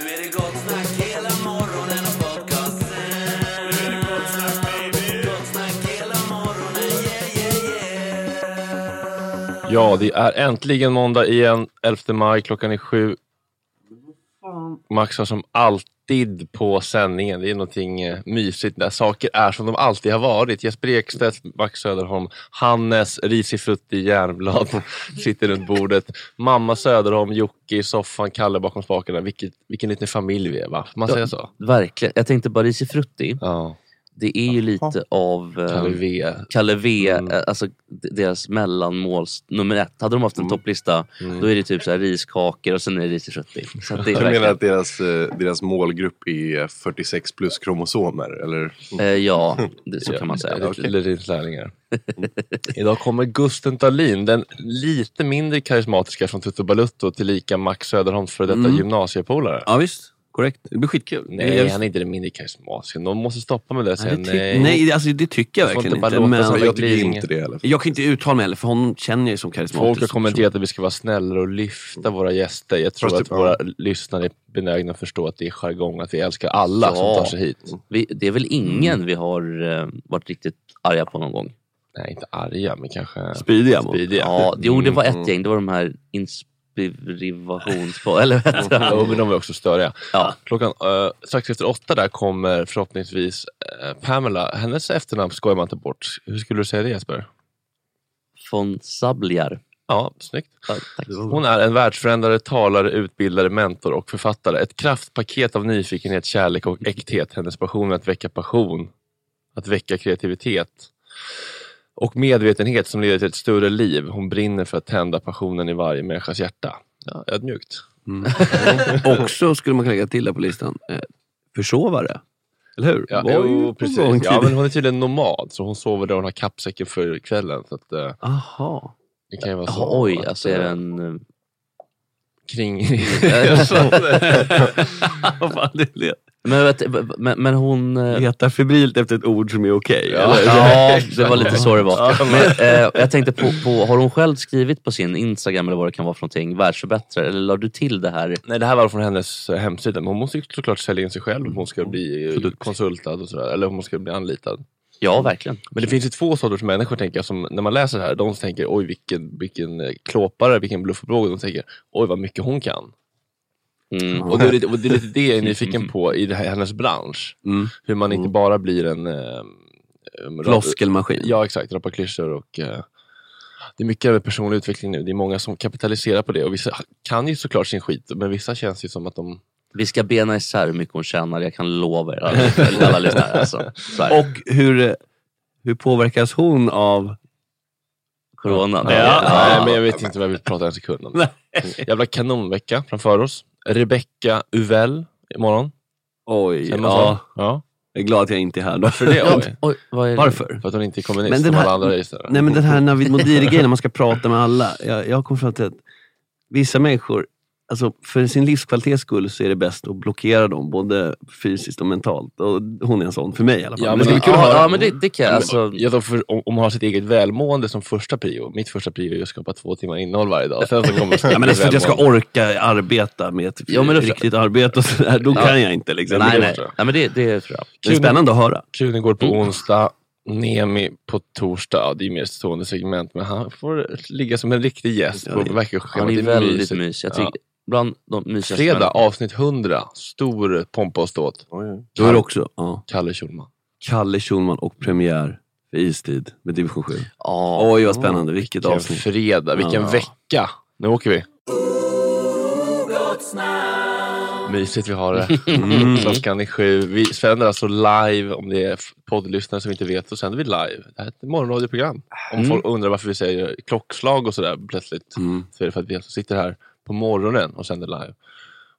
Nu är det gott snack hela morgonen och podcasten. Nu är det gott snack baby. Gott snack hela morgonen, yeah yeah yeah. Ja, det är äntligen måndag igen. 11 maj, klockan är sju. Max har som alltid på sändningen. Det är någonting eh, mysigt där saker är som de alltid har varit. Jesper Ekstedt, Max Söderholm, Hannes Risifrutti Järnblad sitter runt bordet. Mamma Söderholm, Jocke i soffan, Kalle bakom spakarna. Vilket, vilken liten familj vi är va? Får man säga så? Verkligen. Jag tänkte bara risifrutti. Ja. Det är ju lite av eh, Kalle V. Kalle V, Mm. eh, alltså d- deras mellanmåls nummer ett. Hade de haft en topplista Mm. då är det typ så här riskakor och sen är det ris i 70. Så att det är Du menar att deras, eh, deras målgrupp är 46 plus kromosomer? Eller? eh, ja, det, så kan man säga. Eller Lerins lärlingar. Idag kommer Gusten Dahlin, den lite mindre karismatiska från Tutu Balutto tillika Max Söderholms före detta Mm. gymnasiepolare. Ja visst, korrekt. Det blir skitkul. Nej, Jag- han är inte den mindre karismatiska. Någon måste stoppa med det och Nej, säga det, nej. nej, alltså, det tycker jag verkligen inte bara inte. låta Men som Jag tycker inte det heller. jag kan inte uttala mig heller för hon känner jag ju som karismatisk. Folk har kommenterat att vi ska vara snällare och lyfta våra gäster. Jag tror Fast att våra lyssnare är benägna att förstå att det är jargong, att vi älskar alla som Ja. tar sig hit. Vi, det är väl ingen vi har eh, varit riktigt arga på någon gång? Nej, inte arga, men kanske Spydiga. Ja, jo det var Mm. ett gäng. Det var de här inspirations... Eller vad heter det? men de är också störiga. Ja. Klockan eh, strax efter åtta där kommer förhoppningsvis eh, Pamela. Hennes efternamn skojar man inte bort. Hur skulle du säga det Jesper? Von Sabliar. Ja, snyggt. Hon är en världsförändrare, talare, utbildare, mentor och författare. Ett kraftpaket av nyfikenhet, kärlek och äkthet. Hennes passion är att väcka passion, att väcka kreativitet och medvetenhet som leder till ett större liv. Hon brinner för att tända passionen i varje människas hjärta. Ja, ödmjukt. Mm. Också skulle man kunna lägga till där på listan. Eh, försovare. Eller hur? Ja, Var jo, precis. Ja, men hon är tydligen nomad, så hon sover där hon har kappsäcken för kvällen. Så att, eh, Aha. det kan ju vara så. Jaha, oj, att, alltså är det eh, en... Kring... Vad fan, det lät- Men, vet, men, men hon... eh, Letar febrilt efter ett ord som är okej. Ja. eller? Ja, det var lite så det var. Men, eh, jag tänkte på, på, har hon själv skrivit på sin Instagram eller vad det kan vara för någonting, världsförbättrare, eller la du till det här? Nej, det här var från hennes eh, hemsida. Men hon måste såklart sälja in sig själv om hon ska bli eh, konsultad och sådär. Eller om hon ska bli anlitad. Ja, verkligen. Men det finns ju två sorters människor tänker jag, som när man läser det här, de tänker oj vilken, vilken eh, klåpare, vilken bluffbråk. De tänker oj vad mycket hon kan. Mm. Och det är, lite, och det är lite det jag är nyfiken på i det här, hennes bransch. Mm. Hur man inte bara blir en... Eh, eh, Floskelmaskin. Ja exakt, rapa klyschor och eh, det är mycket över personlig utveckling nu. Det är många som kapitaliserar på det och vissa kan ju såklart sin skit men vissa känns ju som att de... Vi ska bena isär hur mycket hon tjänar, jag kan lova er alla, alla lyssnare. Alltså. Och hur, hur påverkas hon av... Coronan. Ja, Ja. Nej, men jag vet inte vad jag vill prata en sekund om. Jävla kanonvecka framför oss. Rebecca Uvell imorgon. Oj, ja. ja. Jag är glad att jag inte är här då. Varför det? Oj. oj, vad är det? Varför? För att hon inte är kommunist Men som den här- alla andra istället. Nej men den här Navid Modiri-grejen när man ska prata med alla. Jag, jag kom fram till att vissa människor, alltså för sin livskvalitets skull så är det bäst att blockera dem, både fysiskt och mentalt. Och hon är en sån, för mig i alla fall. Ja, men det ja, höra. ja, men det, det kan jag. Alltså, Ja, då för, om, om man har sitt eget välmående som första prio. Mitt första prio är att skapa två timmar innehåll varje dag. Sen så kommer Ja, men för att jag ska orka arbeta med ett Ja, men det- riktigt arbete och sådär, då Ja. kan jag inte. Liksom. nej, det, nej. nej, men det, det tror jag. det är spännande att höra. Kunen går på Mm. onsdag, Nemi på torsdag. Ja, det är mer ett stående segment, men han får ligga som en riktig gäst Ja, på det-. Han är väldigt mysig. Jag Ja. Bland de mysigaste Fredag, människorna. avsnitt 100. Stor pompa och ståt. Då är det också ja, Kalle Schulman. Kalle Schulman och premiär för Istid med Division 7. Ja. Oj vad spännande, vilket Vilken avsnitt. fredag, vilken Ja. vecka. Nu åker vi. Mysigt vi har det. Mm. Klockan är sju. Vi sänder alltså live, om det är f- poddlyssnare som inte vet, så sänder vi live. Det här är ett morgonradioprogram. Om Mm. folk undrar varför vi säger klockslag och sådär plötsligt, Mm. så är det för att vi alltså sitter här på morgonen och sänder live.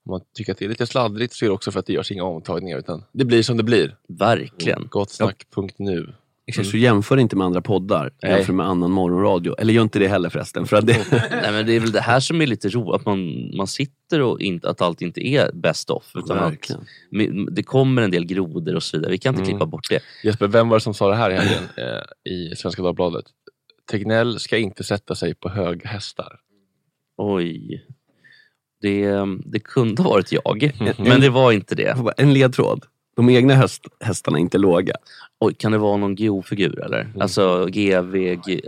Om man tycker att det är lite sladdrigt så är det också för att det görs inga omtagningar, utan det blir som det blir. Verkligen. Gottsnack.nu. Exakt, så jämför inte med andra poddar, Nej. jämför med annan morgonradio. Eller gör inte det heller förresten. För att det, Nej, men det är väl det här som är lite roligt, att man, man sitter och inte, att allt inte är best of. Utan att Verkligen. mi- det kommer en del grodor och så vidare. Vi kan inte Mm. klippa bort det. Jesper, vem var det som sa det här i helgen eh, i Svenska Dagbladet? Tegnell ska inte sätta sig på höga hästar. Oj. Det, det kunde ha varit jag, men det var inte det. En ledtråd. De egna häst, hästarna är inte låga. Oj, kan det vara någon GO-figur eller? Mm. Alltså GV... G...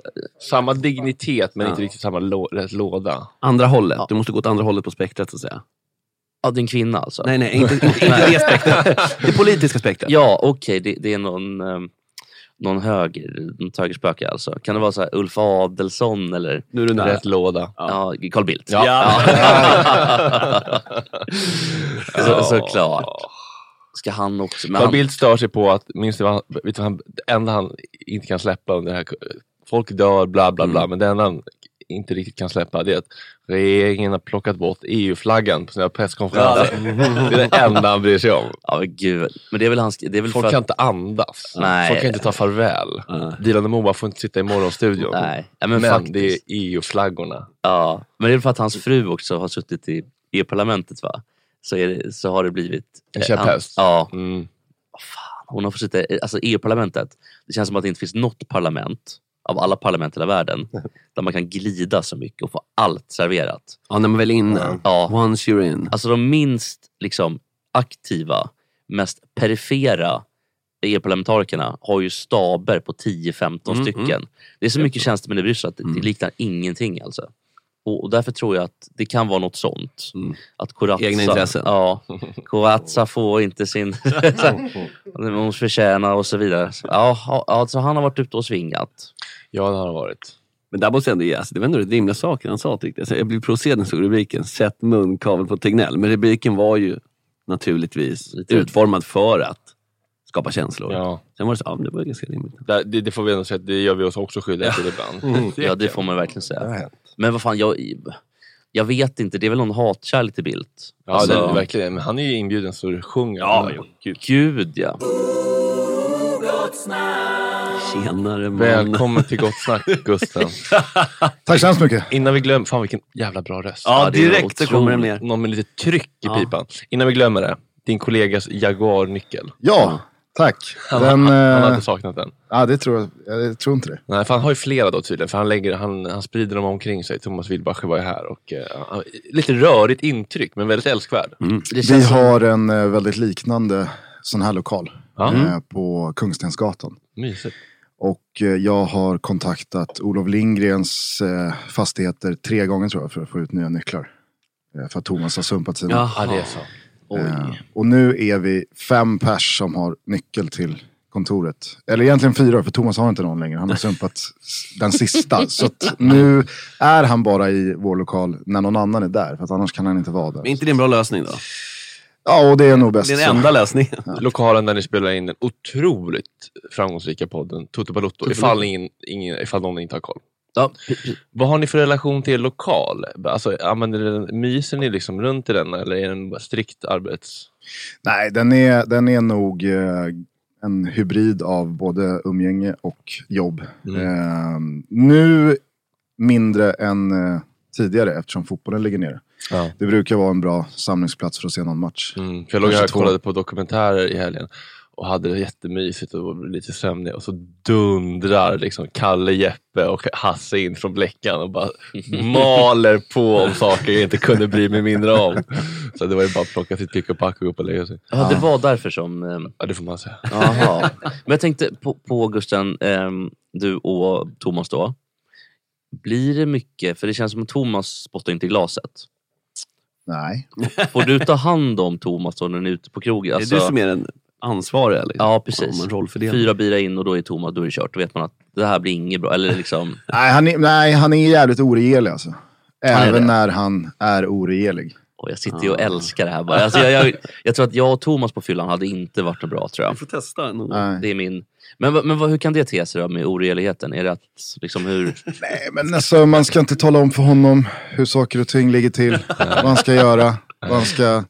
Samma dignitet men Ja. inte riktigt samma lå- låda. Andra hållet. Ja. Du måste gå åt andra hållet på spektrat så att säga. Ja, det är en kvinna alltså? Nej, nej, inte, inte, det spektrat. Det politiska spektrat. Ja, okej. Det, det är någon, um, någon höger, något högerspöke alltså. Kan det vara så här Ulf Adelsohn eller Nu är du nära. Rätt låda. ja. Carl Bildt? Ja. så, såklart. ska han också... Men Carl han, Bildt stör sig på att, minns du vad han, vet du vad han, det enda han inte kan släppa under det här, folk dör, bla bla Mm. bla, men det enda han inte riktigt kan släppa det är att regeringen har plockat bort EU-flaggan på sina presskonferenser. Det är det enda han bryr sig om. ja, men gud. Men det är väl hans... Det är väl Folk för kan inte andas. Nej. Folk kan inte ta farväl. Dilan och Moa får inte sitta i morgonstudion. Nej, ja, men men faktiskt. det är EU-flaggorna. Ja, men det är för att hans fru också har suttit i EU-parlamentet va? Så, det, så har det blivit... En eh, käpphäst. han- Ja, Mm. hon har fått sitta i alltså EU-parlamentet. Det känns som att det inte finns något parlament av alla parlament i hela världen där man kan glida så mycket och få allt serverat. Ja, när man väl är inne. Ja. Once you're in. Alltså de minst liksom, aktiva, mest perifera EU-parlamentarikerna har ju staber på 10-15 Mm, stycken. mm. Det är så mycket tjänstemän i Bryssel att det, det liknar ingenting. Alltså. Och, och därför tror jag att det kan vara något sånt. Att Corazza, Egna intressen. Ja, Corazza får inte sin... hon förtjänar och så vidare. Ja, ja, alltså han har varit ute och svingat. Ja, det har det varit. Men där måste jag ändå ge, alltså, det var ändå rimliga saker han sa tyckte jag. Jag blev provocerad när jag såg rubriken, sätt munkavel på Tegnell. Men rubriken var ju naturligtvis Lite- utformad för att skapa känslor. Ja. Sen var det så, ja, men det var ganska rimligt. Det, det, det får vi ändå säga, det gör vi oss också skyldiga till ibland. Ja, det får man verkligen Det har säga. Men vad fan, jag, jag vet inte. Det är väl någon hatkärlek till Bildt? Ja, Alltså, det verkligen. Men han är ju inbjuden så det sjunger. Ja, Mm. jo, gud. Gud ja. Tjenare man. Välkommen till Gott Snack, Gusten. Tack så hemskt mycket. Innan vi glömmer, fan vilken jävla bra röst. Ja, Ja, direkt så kommer det mer. Någon med lite tryck i Ja. pipan. Innan vi glömmer det, din kollegas Jaguar-nyckel. Ja, tack. Han, Den, han, han eh, hade saknat den. ja, det tror jag. Jag tror inte det. Nej, för han har ju flera då tydligen. För han, lägger, han, han sprider dem omkring sig. Thomas Wilbacher var ju här. Och, han- lite rörigt intryck, men väldigt älskvärd. Mm. Vi känns som, har en eh, väldigt liknande sån här lokal eh, på Kungstensgatan. Mysigt. Och jag har kontaktat Olof Lindgrens fastigheter tre gånger tror jag för att få ut nya nycklar. För att Thomas har sumpat sina. Jaha. Ja, det är så. Eh, och nu är vi fem pers som har nyckel till kontoret. Eller egentligen fyra, för Thomas har inte någon längre. Han har sumpat den sista. Så att nu är han bara i vår lokal när någon annan är där. För att annars kan han inte vara där. Men inte det en bra lösning då? Ja, och det är nog bäst Det är den enda lösningen. Lokalen där ni spelar in den otroligt framgångsrika podden Toto Balotto. Ifall, ingen, ingen, ifall någon inte har koll. Ja, Vad har ni för relation till lokal? Alltså, använder den, myser ni liksom runt i den eller är den bara strikt arbets... Nej, den är, den är nog eh, en hybrid av både umgänge och jobb. Mm. Eh, nu mindre än eh, tidigare eftersom fotbollen ligger nere. Ja. Det brukar vara en bra samlingplats för att se någon match. Mm, för jag låg här och kollade på dokumentärer i helgen och hade det jättemysigt och var lite sömnig och så dundrar liksom Kalle, Jeppe och Hasse in från Bleckan och bara maler på om saker jag inte kunde bry mig mindre om. Så det var ju bara att plocka sitt pick och pack och gå upp och lägga sig. ja, det var därför som... ehm, Ja, det får man säga. Jaha. Men jag tänkte på, på Gusten, ehm, du och Thomas då. Blir det mycket, för det känns som att Thomas spottar inte i glaset. Nej. Får du ta hand om Thomas då när ni är ute på krogen? Alltså, är det du som är den ansvariga? Liksom? Ja, precis. Fyra bira in och då är Thomas, då är det kört. Då vet man att det här blir inget bra. Eller liksom, Nej, han är, nej, han är jävligt oregerlig alltså. Även när han är oregerlig. och jag sitter ju och älskar det här bara. Alltså, jag, jag, jag tror att jag och Thomas på fyllan hade inte varit något bra tror Vi jag. får testa. Nej. Det är min... Men, men hur kan det te sig då med oregerligheten? Är det att, liksom hur... Nej, men alltså, man ska inte tala om för honom hur saker och ting ligger till. vad han ska göra, vad han ska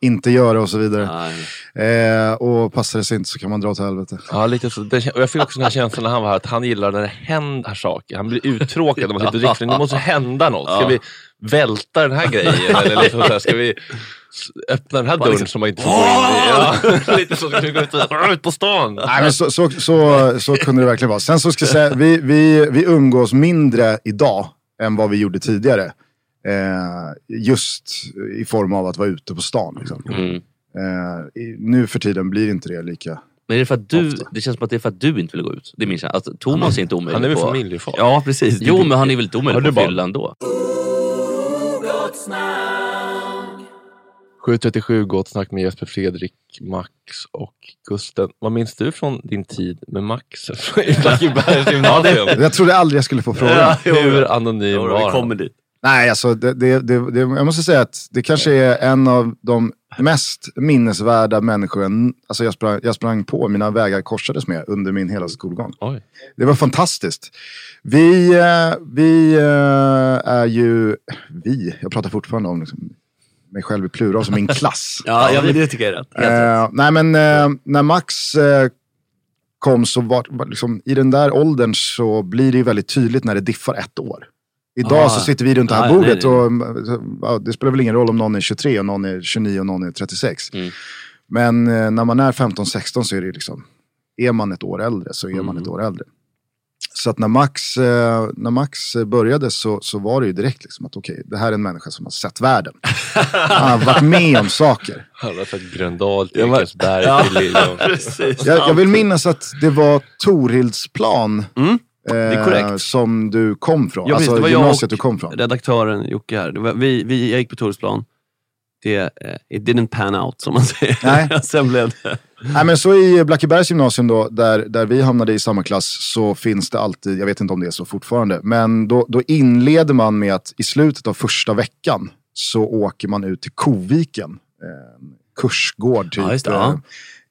inte göra och så vidare. Eh, och passar det sig inte så kan man dra till helvete. Ja, lite så. Det, och jag fick också den här känslan när han var här att han gillar när det händer saker. Han blir uttråkad när man sitter och dricker. Det måste hända något. Ska Ja. vi välta den här grejen? Eller liksom så här, ska vi öppna den här dörren som man inte får gå in i? Ja, lite så. Ska vi gå ut på stan? Nej, men så, så, så, så kunde det verkligen vara. Sen så ska jag säga, vi, vi, vi umgås mindre idag än vad vi gjorde tidigare. Eh, just i form av att vara ute på stan. Liksom. Mm. Eh, nu för tiden blir inte det lika. Men är det för att du, Ofta. det känns som att det är för att du inte vill gå ut. Det är min känsla. Alltså, Thomas är inte omöjlig Han är väl på... familjefar? Ja, precis. Jo, men han är väl inte omöjlig på fyllan ändå. 737 Gott snack med Jesper Fredrik, Max och Gusten. Vad minns du från din tid med Max i Blackebergs gymnasium? Jag trodde aldrig jag skulle få frågan. Hur anonym var vi han? kommer dit. Nej, alltså det, det, det, jag måste säga att det kanske är en av de mest minnesvärda människor alltså jag, sprang, jag sprang på, mina vägar korsades med under min hela skolgång. Oj. Det var fantastiskt. Vi, eh, vi eh, är ju, vi, jag pratar fortfarande om liksom, mig själv i plural som min klass. Ja, ja men det tycker jag är rätt. Helt rätt. Eh, nej men eh, när Max eh, kom så var, var liksom, i den där åldern så blir det ju väldigt tydligt när det diffar ett år. Idag Ah. så sitter vi runt det här Ah, nej, bordet nej. och mm, ja, det spelar väl ingen roll om någon är 23 och någon är 29 och någon är 36. Mm. Men eh, när man är 15-16 så är det liksom, är man ett år äldre så är man Mm. ett år äldre. Så att när Max, eh, när Max började så, så var det ju direkt liksom att okej, det här är en människa som har sett världen. Han har varit med om saker. Han har sett Gröndal till Ja, precis. Jag, jag vill minnas att det var Torhildsplan Mm, är korrekt. eh, som du kom från. Ja, precis, alltså det var jag gymnasiet och du kom från. redaktören Jocke här. Det var, vi, vi, jag gick på Torsplan. Det, eh, it didn't pan out som man säger. Nej. Sen blev det... Nej, men så i Blackebergs gymnasium då, där, där vi hamnade i samma klass, så finns det alltid, jag vet inte om det är så fortfarande, men då, då inleder man med att i slutet av första veckan så åker man ut till Koviken. Eh, kursgård typ. Ja, det, ja. Mm.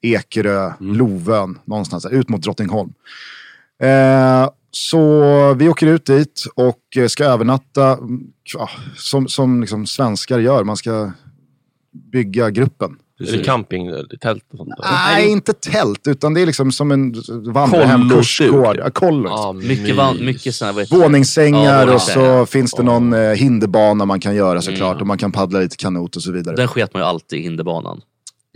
eh, Ekerö, Lovön, någonstans där, ut mot Drottningholm. Eh, så vi åker ut dit och eh, ska övernatta, mm, ja, som, som liksom svenskar gör. Man ska bygga gruppen. Är det camping, eller tält och sånt? Nej, inte tält, utom det är liksom som en vandrarhem, Kollo kursgård. typ. Ja. Ja, Mycket, van, mycket det? Våningssängar Ja, och så finns det någon eh, hinderbana man kan göra såklart. Mm. Och man kan paddla lite kanot och så vidare. Den sket man ju alltid i hinderbanan.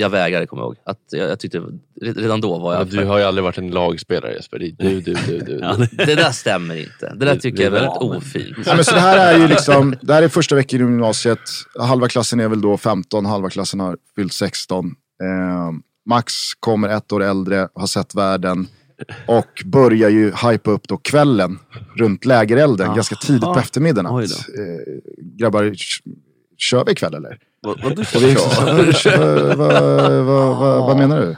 Jag vägrade, kommer jag ihåg. Att jag, jag tyckte, redan då var Ja, jag... du har ju aldrig varit en lagspelare Jesper. Det är Du, du, du, du. Ja, det- Det där stämmer inte. Det där tycker jag är väldigt ofint. Ja, men så det här är ju liksom, det här är första veckan i gymnasiet. Halva klassen är väl då 15, halva klassen har fyllt 16. Eh, Max kommer ett år äldre, har sett världen. Och börjar ju hypa upp då kvällen runt lägerelden Aha. ganska tidigt på eftermiddagen. Oj Att, eh, grabbar, kör vi ikväll eller? Vad, vad du vad, vad, vad, vad, menar du?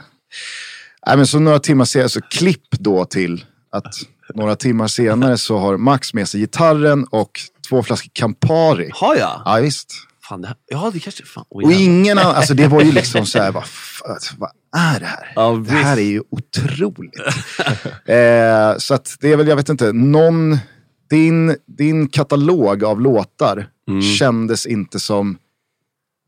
Nej, men så några timmar senare, så klipp då till att några timmar senare så har Max med sig gitarren och två flaskor Campari. Har jag? Ja visst. Fan, det här, ja, det kanske... Fan, oj, Och ingen annan, alltså det var ju liksom så här, vad, f- vad är det här? Ja, det här är ju otroligt. eh, så att det är väl, jag vet inte, någon, din, din katalog av låtar kändes inte som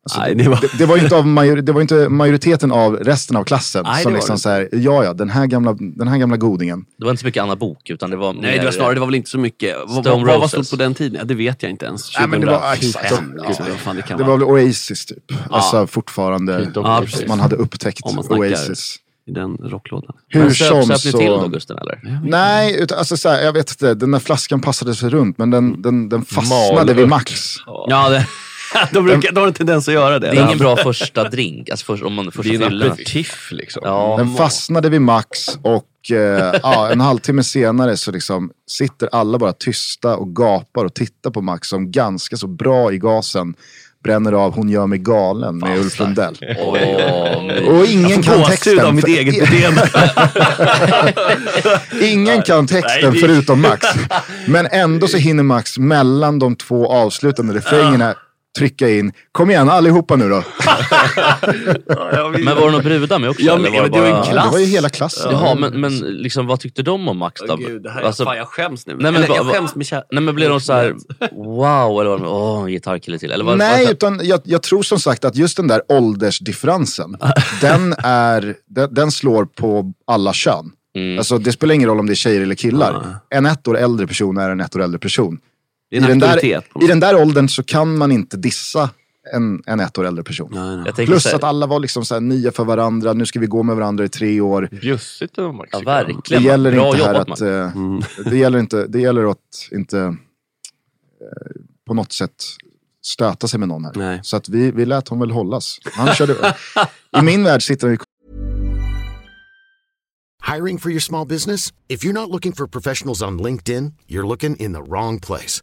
Alltså, Nej, det, var- det, det, var inte av major, det var inte majoriteten av resten av klassen Nej, som liksom så här, ja ja, den här gamla, den här gamla godingen. Det var inte så mycket Anna Bok utan det var Nej, mer- det var snarare, det var väl inte så mycket. Vad, Stone vad, vad var stort på den tiden? Ja, det vet jag inte ens. Nej, men det var 2005, exakt. vad fan det kan Det vara. var väl Oasis typ. Alltså fortfarande, Ja, man hade upptäckt Om man snackar- Oasis. I den rocklådan. Hur Men söp, som söp ni så... till då Gusten eller? Nej, utan, alltså, så här, jag vet inte. Den där flaskan passade sig runt, men den, den, den fastnade Mal vid. Max. Ja, det, de, brukar, de har en tendens att göra det. Det är ingen bra första drink, alltså först, om man Det första är en aperitif liksom. Ja, Den fastnade vid Max och eh, ja, en halvtimme senare så liksom sitter alla bara tysta och gapar och tittar på Max som ganska så bra i gasen bränner av Hon gör mig galen med Ulf Lundell. My- Och ingen kan texten. av mitt för- eget beteende. Ingen kan texten det- förutom Max. Men ändå så hinner Max mellan de två avslutande refrängerna trycka in, kom igen allihopa nu då. Men var det några brudar med också? Ja, men- men det var ju en klass. Det var ju hela klassen. Jaha, men, men liksom, vad tyckte de om Max då? Åh, Gud, det här, Alltså, fan, jag skäms nu. Nej, men Eller, jag skäms med kär... nej men blev de så här, wow, eller var de, åh, en gitarrkille till? Eller var, Nej, var, utan jag, jag tror som sagt att just den där åldersdifferensen, den, är, den, den slår på alla kön. Mm. Alltså, det spelar ingen roll om det är tjejer eller killar. En ett år äldre person är en ett år äldre person. Det är en I den, där, I den där åldern så kan man inte dissa en, en ett år äldre person. Nej, nej. Plus här, att alla var liksom så här nya för varandra, nu ska vi gå med varandra i tre år. Bjussigt av Max. ja, jag. Det verkligen. gäller Bra inte här att... Eh, Mm. det, gäller inte, det gäller att inte eh, på något sätt stöta sig med någon här. Nej. Så att vi, vi lät honom väl hållas. Han körde, I min värld sitter han i Hiring for your small business? If you're not looking for professionals on LinkedIn, you're looking in the wrong place.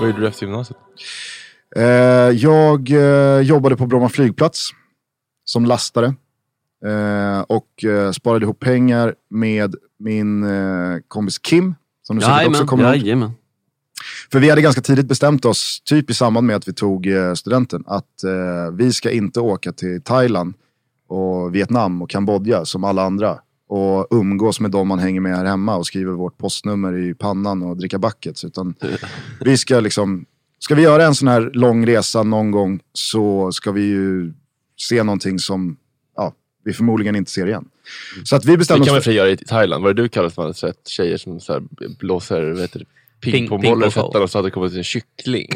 Vad gjorde du efter gymnasiet? Eh, jag eh, jobbade på Bromma flygplats som lastare. Eh, och eh, sparade ihop pengar med min eh, kompis Kim. Som du säkert också kommer ihåg. För vi hade ganska tidigt bestämt oss, typ i samband med att vi tog eh, studenten, att eh, vi ska inte åka till Thailand och Vietnam och Kambodja som alla andra. Och umgås med dem man hänger med här hemma och skriver vårt postnummer i pannan och dricka buckets. Utan vi ska liksom, ska vi göra en sån här lång resa någon gång så ska vi ju se någonting som ja, vi förmodligen inte ser igen. Så att vi Det bestämde kan man oss för göra i Thailand. Vad är det du kallar för? Man sett tjejer som så här blåser vad heter det, Ping- pingpongbollar i fötterna och så hade det kommit en kyckling.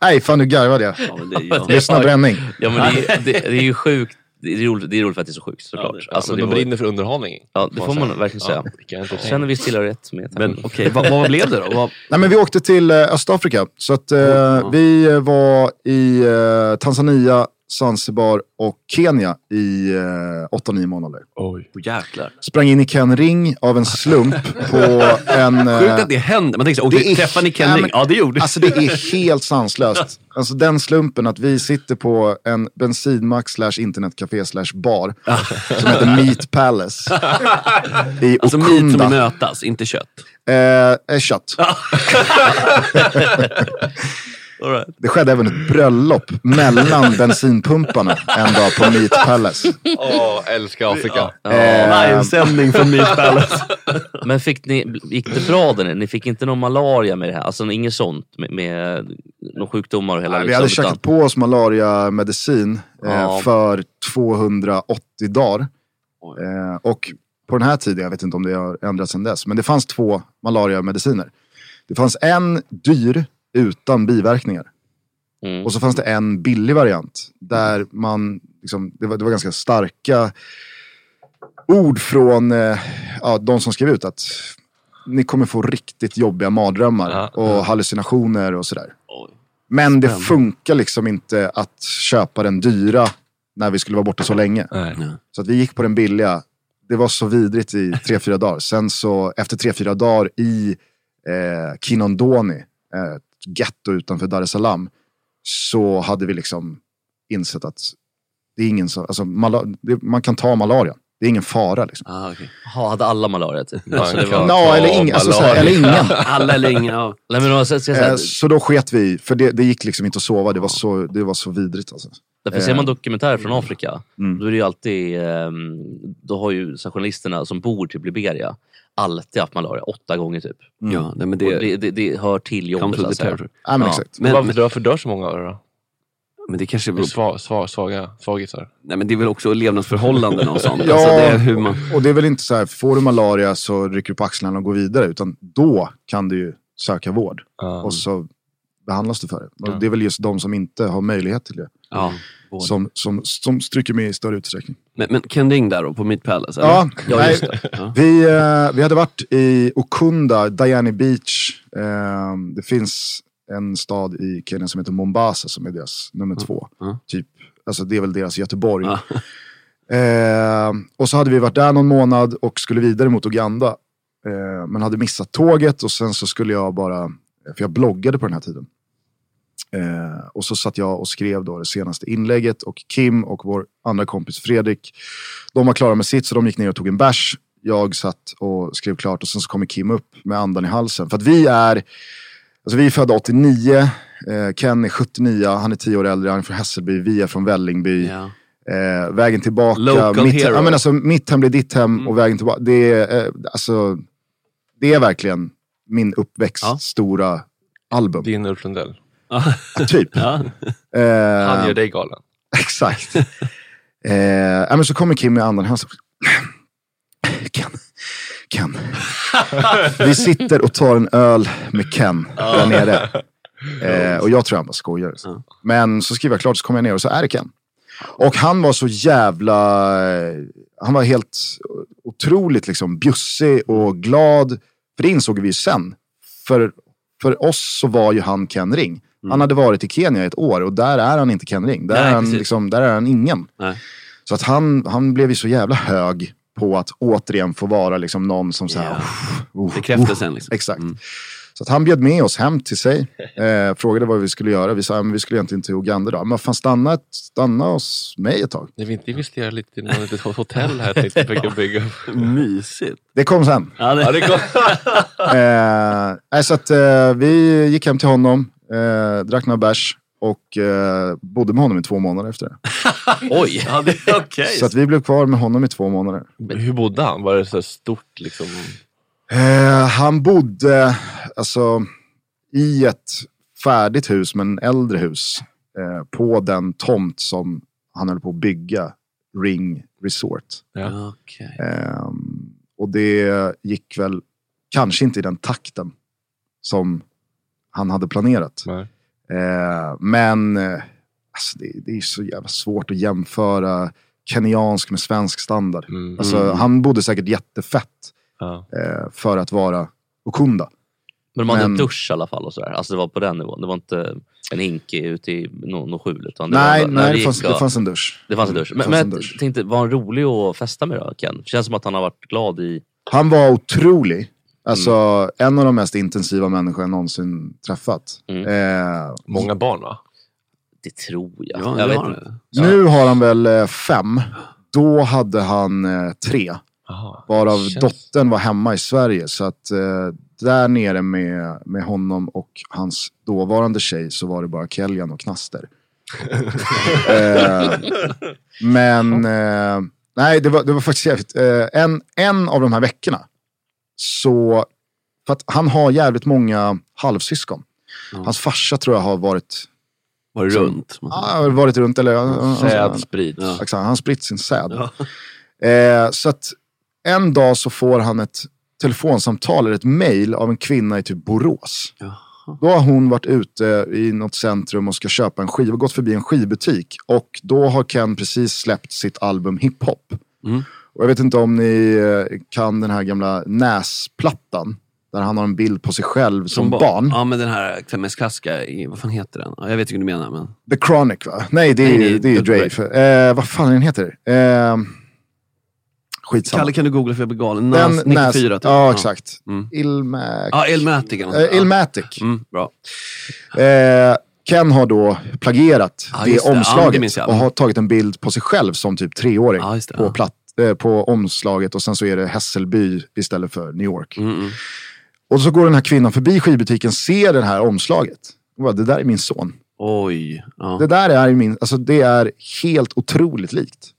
Nej, fan nu garvade jag. Ja, men det, ja. Lyssna bränning. Ja, men det, är- det, det är ju sjukt. Det är roligt, det är roligt för att det är så sjukt såklart. Ja, alltså, men det de var- brinner för underhållning. Ja, det får man verkligen säga. Ja, känner viss tillhörighet med Men okej, vad, vad blev det då? Vad, Nej, men vi åkte till eh, Östafrika. Så att, eh, vi eh, var i eh, Tanzania, Zanzibar och Kenya i eh, 8-9 månader. Oj. oh, jäklar. Sprang in i Ken Ring av en slump på en... eh, Sjukt att det händer. Man tänker så, det är- träffade ni Ken Nej, Ring? men- Ja, det gjorde Alltså det är helt sanslöst. Alltså den slumpen att vi sitter på en bensinmack slash internetcafé slash bar som heter Meat Palace. I Alltså meat som mötas, inte kött. Eh, eh, kött. All right. Det skedde även ett bröllop mellan bensinpumparna en dag på Meat Palace. Åh, älskar Afrika. Eh, Livesändning från Meat Palace. Men fick ni, gick det bra där? Ni fick inte någon malaria med det här? Alltså inget sånt med, med några sjukdomar och hela Nej, vi hade liksom, käkat på oss malariamedicin eh, Ja. för 280 dagar. Eh, och på den här tiden, jag vet inte om det har ändrats sedan dess, men det fanns två malariamediciner. Det fanns en dyr utan biverkningar. Mm. Och så fanns det en billig variant där man, liksom, det, var, det var ganska starka ord från eh, ja, de som skrev ut att ni kommer få riktigt jobbiga mardrömmar Ja. och hallucinationer och sådär. Men det funkar liksom inte att köpa den dyra när vi skulle vara borta så länge. Nej. Så att vi gick på den billiga. Det var så vidrigt i tre, fyra dagar. Sen så efter tre, fyra dagar i eh, Kinondoni, eh, ett getto utanför Dar es Salaam, så hade vi liksom insett att det är ingen så, alltså, man kan ta malaria. Det är ingen fara. Liksom. Ah, okay. Jaha, hade alla malaria typ? Alltså, det var... Ta eller, ing, alltså, ingen. Alla eller inga. Ja. Nej, men då, så, så, så, Eh, så då sket vi för det, det gick liksom inte att sova. Det var så, det var så vidrigt. Alltså. Därför ser man dokumentärer från Afrika, Mm. då är det ju alltid, ehm, då har ju journalisterna som bor typ Liberia alltid haft malaria, åtta gånger typ. Ja, nej, men det, Det, det, det hör till jobbet så att säga. Ja, men exakt. Men, Varför men, dör, för dör så många av det då? men det kanske beror Sva, sva, svaga, svagisar. nej, men det är väl också levnadsförhållanden och sånt. Ja. Alltså, det är hur man, Och det är väl inte så här, får du malaria så rycker du på axlarna och går vidare. Utan då kan du ju söka vård. Ja. Och så behandlas du för det. Och Ja. Det är väl just de som inte har möjlighet till det. ja, Som, som, som stryker med i större utsträckning. men, men Ken Ring där då, på Meat Palace? eller? Ja, Ja, nej. Ja. vi, eh, vi hade varit i Okunda, Diani Beach. Eh, det finns en stad i Kenya som heter Mombasa som är deras nummer två. ja. Typ, alltså det är väl deras Göteborg. Eh, och så hade vi varit där någon månad och skulle vidare mot Uganda. Eh, men hade missat tåget och sen så skulle jag bara, för jag bloggade på den här tiden. Eh, och så satt jag och skrev då det senaste inlägget och Kim och vår andra kompis Fredrik, de var klara med sitt så de gick ner och tog en bärs. Jag satt och skrev klart och sen så kommer Kim upp med andan i halsen. För att vi är, alltså vi är födda 89, eh, Ken är 79, han är 10 år äldre, han är från Hässelby, vi är från Vällingby. Ja. Eh, vägen tillbaka, Local mitt, hero. ja, men alltså, mitt hem blir ditt hem och vägen tillbaka. Det är, eh, alltså, det är verkligen min uppväxt stora album. Din Ulf Lundell. Typ. Ja. Eh, Han gör dig galen. Exakt. eh, men så kommer Kim med andan. Han så, Ken, Ken. Vi sitter och tar en öl med Ken där nere. Eh, och jag tror han bara skojar. Men så skriver jag klart så kommer jag ner och så är det Ken. Och han var så jävla... eh, Han var helt otroligt liksom bjussig och glad. För det insåg vi ju sen. För, för oss så var ju han Ken Ring. Han hade varit i Kenya i ett år och där är han inte Ken Ring. Där, Nej, är, han, liksom, där är han ingen. Nej. Så att han, han blev ju så jävla hög på att återigen få vara liksom någon som så här, Ja. "Uff, uff, Bekräftelsen uff." liksom. Exakt. Så att han bjöd med oss hem till sig. Eh, frågade vad vi skulle göra. Vi sa att vi skulle egentligen till Uganda då. Men fan stanna, ett- stanna hos mig ett tag. Ni vill inte investera lite i något hotell här? Tänkte jag försöka bygga upp. Mysigt. Det kom sen. Ja, det... Eh, nej, så att, eh, vi gick hem till honom, eh, drack några bärs och eh, bodde med honom i två månader efter det. Oj! Ja, det okej. Så att vi blev kvar med honom i två månader. Hur bodde han? Var det så här stort liksom? Eh, han bodde alltså, i ett färdigt hus, men äldre hus. Eh, på den tomt som han höll på att bygga, Ring Resort. Ja. Okej. Ehm, och det gick väl kanske inte i den takten som han hade planerat. Eh, men eh, alltså det, det är så jävla svårt att jämföra kenyansk med svensk standard. Mm. Alltså, Han bodde säkert jättefett Ja. eh, för att vara Okunda. Men de hade en Men- dusch i alla fall och sådär. Alltså det var på den nivån. Det var inte en hinke ute i någon no skjul. Utan det Nej, var, nej det, fanns, gick det och- fanns en dusch. det fanns en dusch. Men, men en dusch. tänkte, var han rolig att festa med då Ken? Känns som att han har varit glad i... Han var otrolig. Alltså Mm. en av de mest intensiva människor jag någonsin träffat. Mm. Eh, Många barn va? Det tror jag. Ja, jag inte. det. Nu har han väl eh, fem. Då hade han eh, tre. Aha. Varav Känns- dottern var hemma i Sverige. Så att eh, där nere med, med honom och hans dåvarande tjej så var det bara Kellyan och Knaster. eh, men eh, nej, det var, det var faktiskt jävligt. Eh, en, en av de här veckorna så, för att han har jävligt många halvsyskon. Hans farsa tror jag har varit, Var det Så- runt? ja, varit runt eller Säd sprids. Ja. Exakt, han har spritt sin säd. Eh, så att en dag så får han ett telefonsamtal eller ett mail av en kvinna i typ Borås. Jaha. Då har hon varit ute i något centrum och ska köpa en skiva, gått förbi en skivbutik. Och då har Ken precis släppt sitt album Hiphop. Mm. Och jag vet inte om ni eh, kan den här gamla Näsplattan. Där han har en bild på sig själv som ba- barn. Ja, men den här mest klassiska, vad fan heter den? Ja, jag vet inte vad du menar. Men... The Chronic va? Nej, det är, Nej, nej, det är Dr. Dre. Eh, vad fan är den heter? Eh, skitsamma. Kalle kan du googla för jag blir galen. Den Nas, Nas- 94 typ. Ja, exakt. Mm. Ilmac. Ja, sånt. Eh, Ilmatic. Mm, bra. Eh, Ken har då plagierat Ja, det det. Det omslaget minns jag. och har tagit en bild på sig själv som typ treåring det. på, platt, på omslaget och sen så är det Hässelby istället för New York. Mm, mm. Och så går den här kvinnan förbi skivbutiken, ser det här omslaget. Och bara, det där är min son. Oj. Ja. Det där är min, alltså det är helt otroligt likt.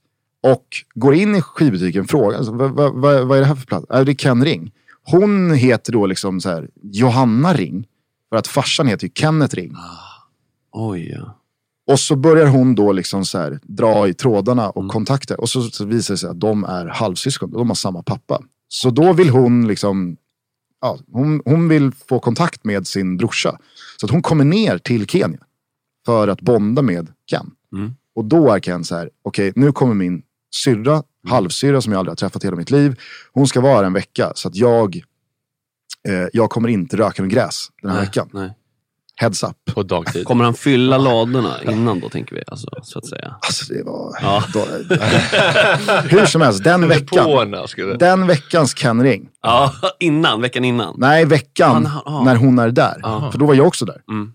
Och går in i skivbutiken och frågar, alltså, vad, vad, vad, är det här för platta? Äh, det är Ken Ring. Hon heter då liksom så här, Johanna Ring. För att farsan heter ju Kenneth Ring. Oj, ja. Och så börjar hon då liksom så här, dra i trådarna och kontakter. Och så, så visar det sig att de är halvsyskon. De har samma pappa. Så då vill hon liksom, ja, hon, hon vill få kontakt med sin brorsa. Så att hon kommer ner till Kenya. För att bonda med Ken. Mm. Och då är Ken så här, okej nu kommer min syrra, halvsyrra som jag aldrig har träffat hela mitt liv. Hon ska vara här en vecka. Så att jag, eh, jag kommer inte röka med gräs den här Nej, veckan. Nej. Heads up. På dagtid. Kommer han fylla ladorna innan då tänker vi? Alltså, så att säga. Alltså det var... Ja. Då, hur som helst, den veckan. Den veckans Ken Ring. Ja, innan, veckan innan. Nej, veckan Han- ja. när hon är där. Ja. För då var jag också där. Mm.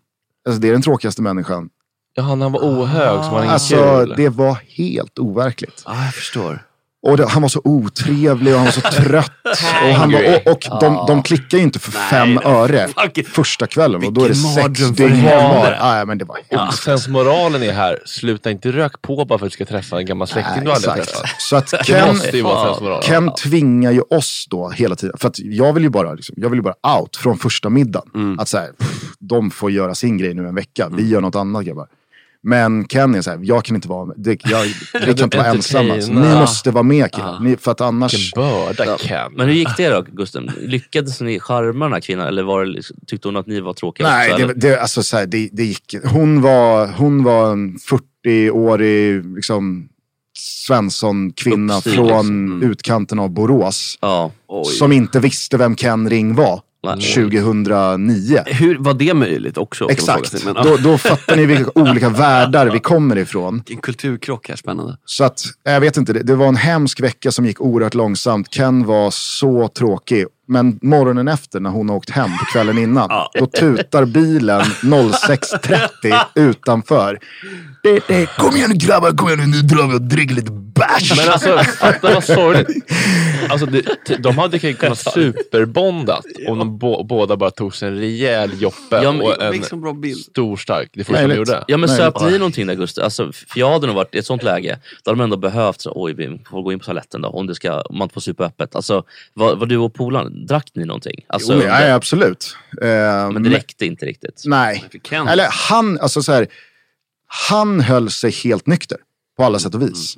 Alltså, det är den tråkigaste människan. Ja, när han var ohög så var han ingen Alltså, kul. det var helt overkligt. Ja, jag förstår. Och det, han var så otrevlig och han var så trött. och han var, och och de, de klickar ju inte för fem öre Fuck. första kvällen. Och då är det sex dygn kvar. Ah, men det var Och hemskt. sensmoralen är här, sluta inte rök på bara för att du ska träffa en gammal släkting Nej, du aldrig träffat. Så att Det Ken. Ken tvingar ju oss då hela tiden. För att jag vill ju bara, liksom, jag vill ju bara out från första middagen. Mm. Att så här, pff, de får göra sin grej nu en vecka. Vi gör något annat grabbar. Men Ken är så här, jag kan inte vara med. Det, jag, vi kan inte vara ensamma. Så Ni entertaina. måste vara med killar. Ni, för att annars... Vilken börda Ken. Men hur gick det då Gusten? Lyckades ni charma den här kvinnan eller var det, tyckte hon att ni var tråkiga Nej, också? det, det, alltså, så här, det, det gick hon var, hon var en 40-årig liksom, Svensson-kvinna från liksom. Mm. utkanten av Borås. Ja. Som inte visste vem Ken Ring var. 2009. Hur var det möjligt också? Exakt. sig. Men, Då, då fattar ni vilka olika världar vi kommer ifrån. En kulturkrock här, spännande. Så att, jag vet inte, det, det var en hemsk vecka som gick oerhört långsamt. Ken var så tråkig. Men morgonen efter när hon har åkt hem på kvällen innan, då tutar bilen 06.30 utanför. Det, det, kom igen nu grabbar, kom igen nu, nu drar vi och dricker lite bärs. Men alltså, fatta vad sorgligt. Alltså, det, de hade kunnat superbondat om de bå- båda bara tog sig en rejäl joppe Ja, men- och en stor stark. Det första de gjorde. Ja men söp ni någonting där Gustav? Alltså, för jag hade nog varit i ett sånt läge, då hade de ändå behövt, så, oj vi får gå in på toaletten då, om, det ska, om man inte får supa öppet. Alltså, var, var du och polaren, drack ni någonting? Alltså, Jo, ja, absolut. Eh, Men det räckte inte riktigt. Nej. Eller han, alltså så här, han höll sig helt nykter på alla sätt och vis.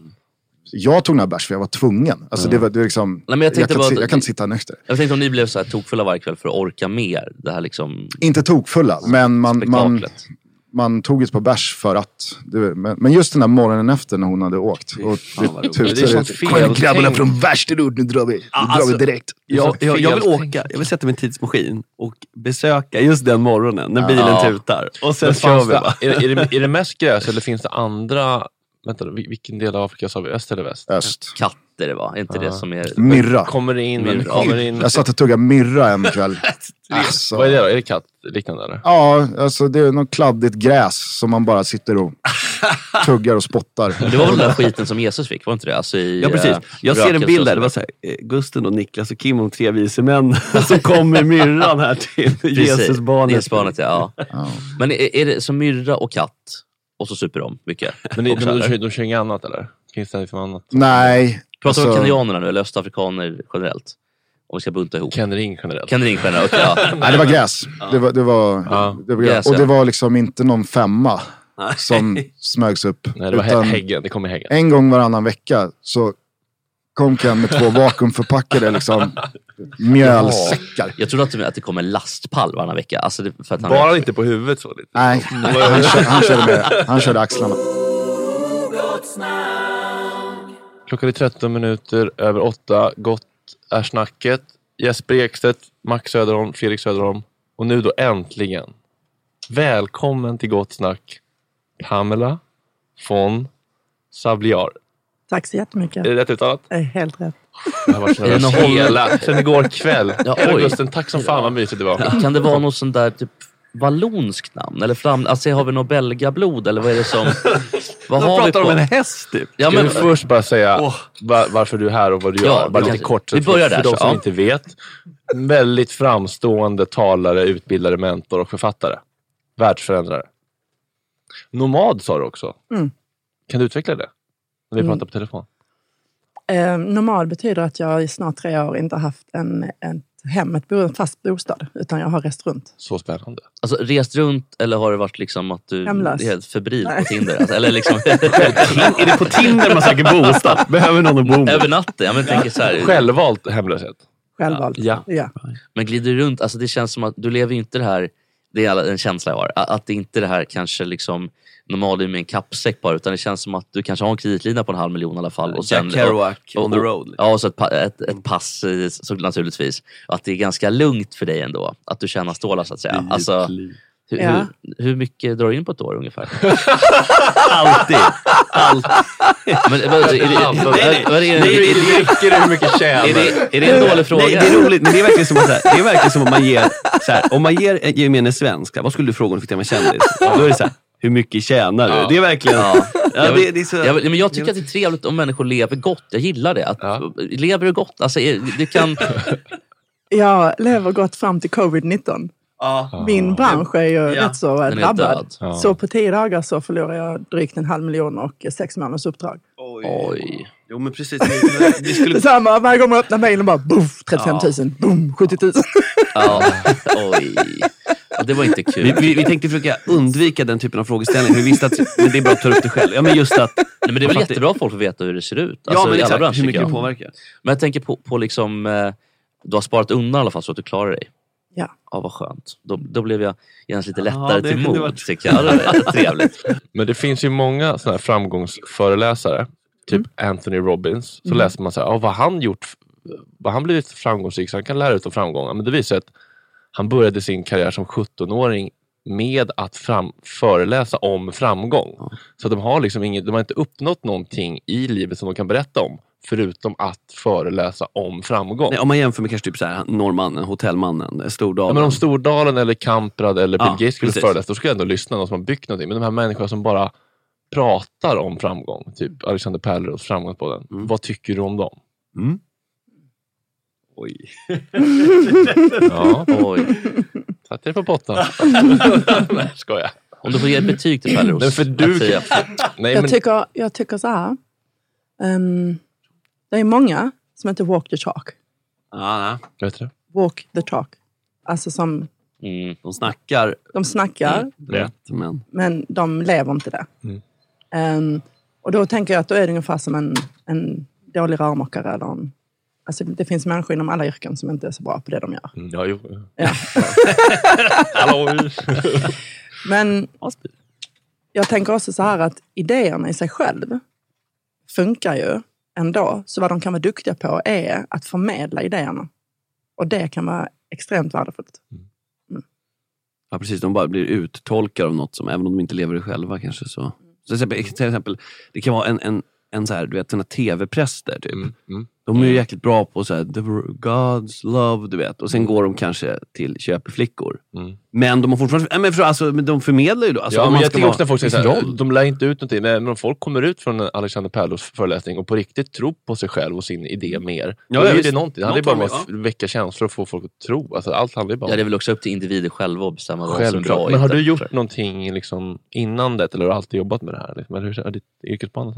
Jag tog några bärs för jag var tvungen. Alltså det var, det var liksom, Nej, men jag kan, bara- si- jag kan inte sitta nykter. Jag tänkte om ni blev så här tokfulla varje kväll för att orka mer. Det här liksom Inte tokfulla, men man, man. Man tog ett par bärs för att. Det, men, men just den där morgonen efter när hon hade åkt. Och det, Men det är sånt fel Kom grabbarna från Värsterud, nu drar vi. Nu drar alltså- vi direkt. Jag, jag, jag vill åka, jag vill sätta mig i en tidsmaskin och besöka just den morgonen när bilen Ja. tutar. Och sen kör vi bara. är, det, är det mest gräs eller finns det andra... Vänta, vil- vilken del av Afrika sa vi? Öst eller väst? Öst. katter det var, inte det Ja. som är... Myrra. Kommer det in, Myrra. kommer det in... Jag satt och tuggade myrra en kväll. Alltså. Vad är det då? Är det katt liknande eller? Ja, alltså det är något kladdigt gräs som man bara sitter och tuggar och spottar. Men det var väl den där skiten som Jesus fick, var inte det? Alltså i, Ja precis. eh, Jag ser en bild där. Det var så. här, eh, Gusten och Niklas och Kim och tre vise män som kom med myrran här till. Jesusbarnet. Jesusbarnet, ja. Ja. Men är, är det som myrra och katt och så super de mycket? Men det, Också, de, kör, de kör inget annat eller? Finns det liksom annat? Nej. Pratar vi om alltså- kenyanerna nu eller östafrikaner generellt? Om vi ska bunta ihop. Ken Ring generellt. Ken Ring generellt, okej, ja. Nej, det var gräs. Det var, det var, Ja. det var Gräs, gräs. Och ja. det var liksom inte någon femma Nej. som smögs upp. Nej, det var utan hä- häggen. Det kommer häggen. en gång varannan vecka så kom Ken med två vakuumförpackade liksom, mjölsäckar. Jag trodde att det, att det kom en lastpall varannan vecka. Alltså det, för att han Bara inte på huvudet så lite. Nej, han, kör, han, körde med, han körde axlarna. Klockan är 13 minuter över 8. Gott är snacket. Jesper Ekstedt, Max Söderholm, Fredrik Söderholm. Och nu då äntligen. Välkommen till Gott Snack. Pamela von Sabliar. Tack så jättemycket. Är det rätt uttalat? Det är helt rätt. Jag har varit nervös hela, sen igår kväll. Ja, Ja, oj. Gusten, tack som fan vad mysigt det var. Kan det vara något sånt där typ vallonskt namn? Eller fram, alltså har vi något belgablod eller vad är det som... Vad De har vi pratar på? om en häst typ. Ja, Ska men, vi först bara säga Åh. va- varför du är här och vad du Ja, gör? Bara vi lite kort. vi för- börjar för där, de så, som ja. inte vet. Väldigt framstående talare, utbildare, mentor och författare. Världsförändrare. Nomad sa du också. Mm. Kan du utveckla det? När vi Mm. pratar på telefon. Eh, normal betyder att jag i snart tre år inte haft en, ett hem, ett bo, en fast bostad, utan jag har rest runt. Så spännande. alltså, rest runt eller har det varit liksom att du Hemlös. är helt febril Nej. på Tinder? Alltså, eller liksom är det på Tinder man söker bostad? Behöver någon att bo med? över natten? Ja, men, tänker så här, Självvalt hemlöshet. Självvalt. Ja. Ja. men glider du runt, alltså, det känns som att du lever inte det här, det är alla- en känsla jag har, att det inte är det här kanske liksom normal med en kappsäck bara, utan det känns som att du kanske har en kreditlina på en halv miljon i alla fall. Och sen, Jack Kerouac on the road. Ja, och så ett, ett, ett pass eh, så, naturligtvis. Att det är ganska lugnt för dig ändå, att du tjänar stålar så att säga. Alltså, Hur, Ja. hur, hur mycket drar du in på ett år ungefär? Alltid. Alltid. Men, vad- är det- vad- vad- vad är det- det räcker det hur mycket tjänar? Är det, är det en dålig fråga? Nej, det är roligt, men det är verkligen som att, så här, det är verkligen som om man ger, så här, om man ger en gemene svensk, vad skulle du fråga om du fick tema kändis? Då är det så här, hur mycket tjänar du? Ja. Det är verkligen, Ja. ja, jag, vill, det, det är så, jag, vill, men jag tycker att det är trevligt om människor lever gott. Jag gillar det. Att, Lever du gott? Alltså, det kan... Jag lever gott fram till covid-19. Ja. Min bransch är ju Ja. rätt så Den är drabbad. död. Ja. Så på tio dagar så förlorar jag drygt en halv miljon och sex månaders uppdrag. Oj. Jo men precis, vi, skulle... Detsamma, varje gång man öppnar mejlen bara boff, 35 000, boom, 70 000. Ja. Oj. Ja, det var inte kul. Vi, vi, vi tänkte försöka undvika den typen av frågeställningar. Vi visste att men det är bra att ta upp det själv. Ja, men just att, Nej, men det är väl jättebra att folk får veta hur det ser ut. ja, Alltså, men i alla exakt, branscher, hur mycket det jag. påverkar. Men jag tänker på, på liksom, eh, du har sparat undan i alla fall så att du klarar dig. Ja. Ja, vad skönt. Då, då blev jag genast lite Ja, lättare det till mod. Tycker jag. Det var trevligt. Men det finns ju många såna här framgångsföreläsare, typ Anthony Robbins. Så läser man så här, ah, vad han gjort, vad han blivit framgångsrik så han kan lära ut av framgångar. Men det visar att han började sin karriär som 17-åring med att fram, föreläsa om framgång. Så de har liksom inget, de har inte uppnått någonting i livet som de kan berätta om. Förutom att föreläsa om framgång. Nej, om man jämför med kanske typ så här, norrmannen, hotellmannen, Stordalen. Ja, men om Stordalen eller Kamprad eller Bill Ja, Gates skulle precis. föreläsa, då skulle jag ändå lyssna. Någon som har byggt någonting. Men de här människorna som bara pratar om framgång, typ Alexander Pärleros Framgångspodden. Mm. Vad tycker du om dem? Mm. Oj. Ja, Oj. satte det på botten. Nej, skojar. Om du får ge ett betyg till Pärleros. Nej, för du- säga- Nej, Jag, men, tycker, jag tycker så här. ehm, det är många som inte walk the talk. Ja, vet du? Walk the talk. Alltså som, Mm. de snackar de snackar, rätt, men... men de lever inte det. Mm. Ehm, och då tänker jag att då är det ungefär som en, en dålig rörmokare. Eller en, alltså det finns människor inom alla yrken som inte är så bra på det de gör. Mm, Ja, jo. Ja. Hallå! Men jag tänker också så här att idéerna i sig själv funkar ju ändå. Så vad de kan vara duktiga på är att förmedla idéerna. Och det kan vara extremt värdefullt. Ja, precis. De bara blir uttolkare av något som, även om de inte lever det själva kanske. Så. Så till, exempel, till exempel, det kan vara en, en, en så här, du vet, såna tv-präster typ. Mm, mm. De är ju jäkligt bra på så här, the God's love, du vet. Och sen går de kanske till köpeflickor. Mm. Men de har fortfarande, men för, alltså, men de förmedlar ju då. Alltså, ja, men jag tycker också när folk säger sin så här, roll. de lär inte ut någonting. Men om folk kommer ut från Alexander Pärleros föreläsning och på riktigt tror på sig själv och sin idé mer. Ja, då ja, är visst. det någonting. Det handlar bara om att väcka känslor och få folk att tro. Alltså, allt handlar ju bara Ja, om det är väl också upp till individer själva att bestämma vad som är bra Men har du gjort någonting liksom innan det eller har du alltid jobbat med det här? Liksom? Eller hur ser ditt yrkesbana?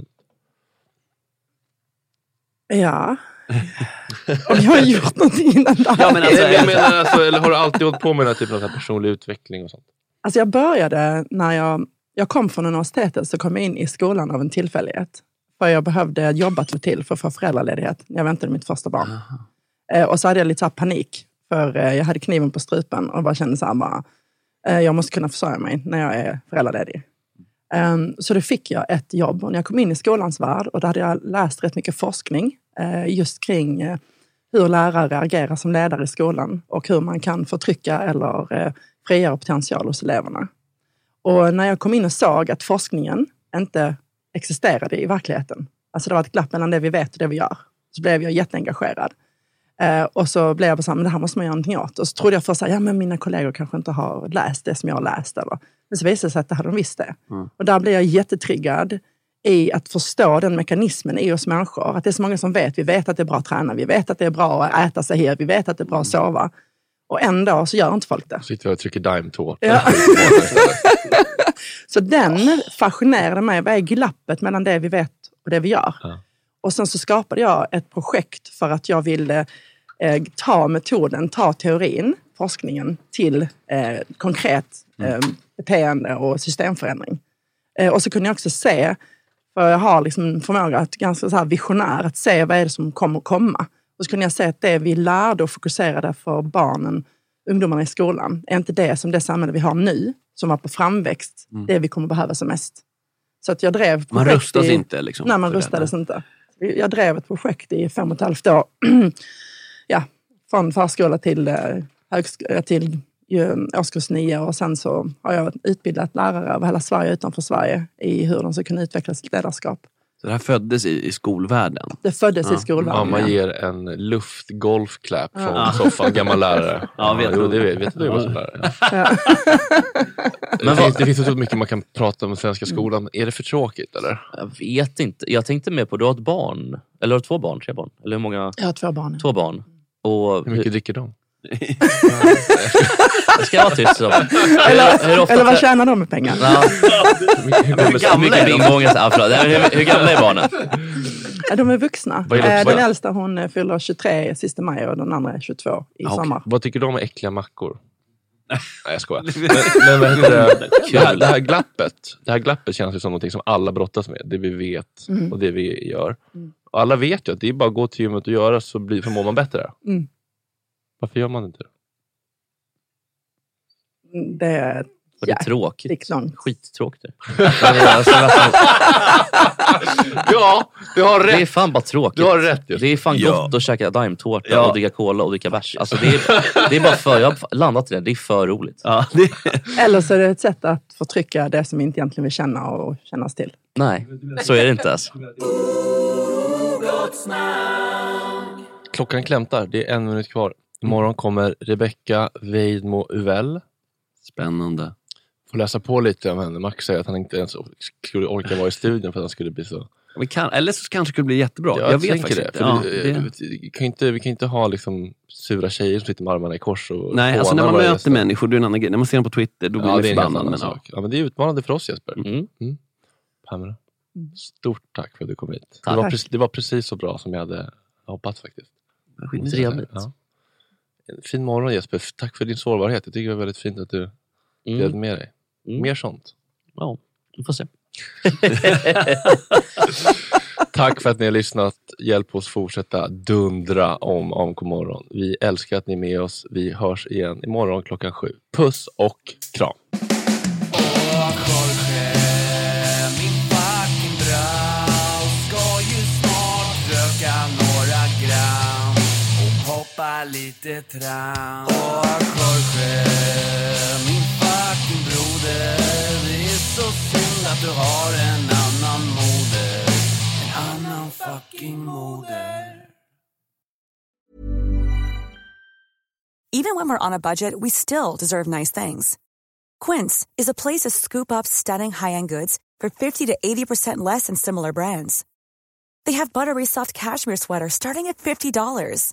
Ja. Om jag har gjort någonting innan det här. Ja, men alltså, Eller, jag menar, alltså, eller har du alltid hållit på med den här typen av personlig utveckling och sånt? Alltså jag började när jag, jag kom från universitetet så kom jag in i skolan av en tillfällighet. För jag behövde jobba till till för att få föräldraledighet när jag väntade mitt första barn. Eh, och så hade jag lite så panik. För eh, jag hade kniven på strupen och bara kände så här bara, eh, jag måste kunna försörja mig när jag är föräldraledig. Ehm, så då fick jag ett jobb och när jag kom in i skolans värld och då hade jag läst rätt mycket forskning just kring eh, hur lärare agerar som ledare i skolan och hur man kan förtrycka eller eh, frigöra potential hos eleverna. Och när jag kom in och såg att forskningen inte existerade i verkligheten, alltså det var ett glapp mellan det vi vet och det vi gör, så blev jag jätteengagerad. Eh, och så blev jag så här, men det här måste man göra någonting åt. Och så trodde jag först att ja, men mina kollegor kanske inte har läst det som jag har läst. Eller. Men så visade det sig att det hade de visst det. Och där blev jag jättetriggad i att förstå den mekanismen i oss människor. Att det är så många som vet. Vi vet att det är bra att träna, vi vet att det är bra att äta sig här, vi vet att det är bra att sova. Och ändå så gör inte folk det. Sitter och trycker daimtårta. Ja. Så den fascinerade mig. Vad är glappet mellan det vi vet och det vi gör? Ja. Och sen så skapade jag ett projekt för att jag ville eh, ta metoden, ta teorin, forskningen till eh, konkret eh, beteende och systemförändring. Eh, och så kunde jag också se, för jag har liksom en förmåga att ganska så visionär, att se vad är det som kommer komma. Och så kunde jag se att det vi lärde och fokuserade för barnen, ungdomarna i skolan, är inte det som det samhälle vi har nu, som var på framväxt, det vi kommer behöva som mest. Så att jag drev Man projekt rustas i- inte liksom. Nej, man för det. rustades inte. Jag drev ett projekt i fem och ett halvt år. ja, från förskola till, eh, till ju årskurs nio och sen så har jag utbildat lärare över hela Sverige utanför Sverige i hur de ska kunna utveckla sitt ledarskap. Så det här föddes i, i skolvärlden? Det föddes i Ja. skolvärlden. Mamma ja. ger en luftgolfklapp från Ja. soffan, gammal lärare. Ja, vet jo, du. det vet, vet du vad som lärare. Ja. Men det, finns, det finns så mycket man kan prata om den svenska skolan. Är det för tråkigt eller? Jag vet inte. Jag tänkte mer på, du har ett barn. Eller har du två barn? Tre barn? Eller hur många? Jag har två barn. Två barn. Och Hur mycket dricker de? Ska jag vara tyst? så? Eller, Hur ofta eller vad tjänar de med pengar? Ja. Hur Hur gamla gamla är är de? hur, hur gamla är barnen? De är vuxna. Är de Eh, Den äldsta hon eh, fyller 23 sista maj och den andra är 22 i sommar. Vad tycker du om äckliga mackor? Nej jag skojar. Men, men det? Det, här, det här glappet Det här glappet känns ju som något som alla brottas med. Det vi vet Mm. och det vi gör. Och alla vet ju att det är bara att gå till gymmet och göra så, blir, så mår man bättre. Mm. Varför gör man inte det? Det är Och det är tråkigt. liksom. Skittråkigt. ja, du har rätt. Det är fan bara tråkigt. Du har rätt just. Det är fan Ja. gott att käka daimtårta Ja. och dricka cola och dricka bärs. Alltså det, är, det är bara för, jag har landat i det. Det är för roligt. Ja, det, Eller så är det ett sätt att förtrycka det som vi inte egentligen vill känna och kännas till. Nej, så är det inte alltså. Klockan klämtar. Det är en minut kvar. Imorgon kommer Rebecca Weidmo Uvell. Spännande. Får läsa på lite om henne. Max säger att han inte ens skulle orka vara i studion för att han skulle bli så... Kan, eller så kanske det skulle bli jättebra. Ja, jag vet faktiskt det. inte. För Ja, det, det. Vi, kan inte, vi kan inte ha liksom sura tjejer som sitter med armarna i kors och Nej, alltså när man möter stund. människor, det är en annan grej. När man ser dem på Twitter, då blir Ja, man det förbannad. annan Men, ja. sak. Ja, men det är utmanande för oss Jesper. Mm. Pamela, stort tack för att du kom hit. Det Tack. var, precis, det var precis så bra som jag hade hoppats faktiskt. Trevligt. Ja. Fin morgon Jesper. Tack för din sårbarhet. Jag tycker det var väldigt fint att du Mm. delade med dig. Mm. Mer sånt. Ja, vi får se. Tack för att ni har lyssnat. Hjälp oss fortsätta dundra om AMK morgon. Vi älskar att ni är med oss. Vi hörs igen imorgon klockan sju. Puss och kram. Lite tram. Åh Jorge, min fucking broder. Det är så synd att du har en annan moder. En annan fucking moder. Even when we're on a budget, we still deserve nice things. Quince is a place to scoop up stunning high-end goods for 50 to 80% less than similar brands. They have buttery soft cashmere sweaters starting at $50,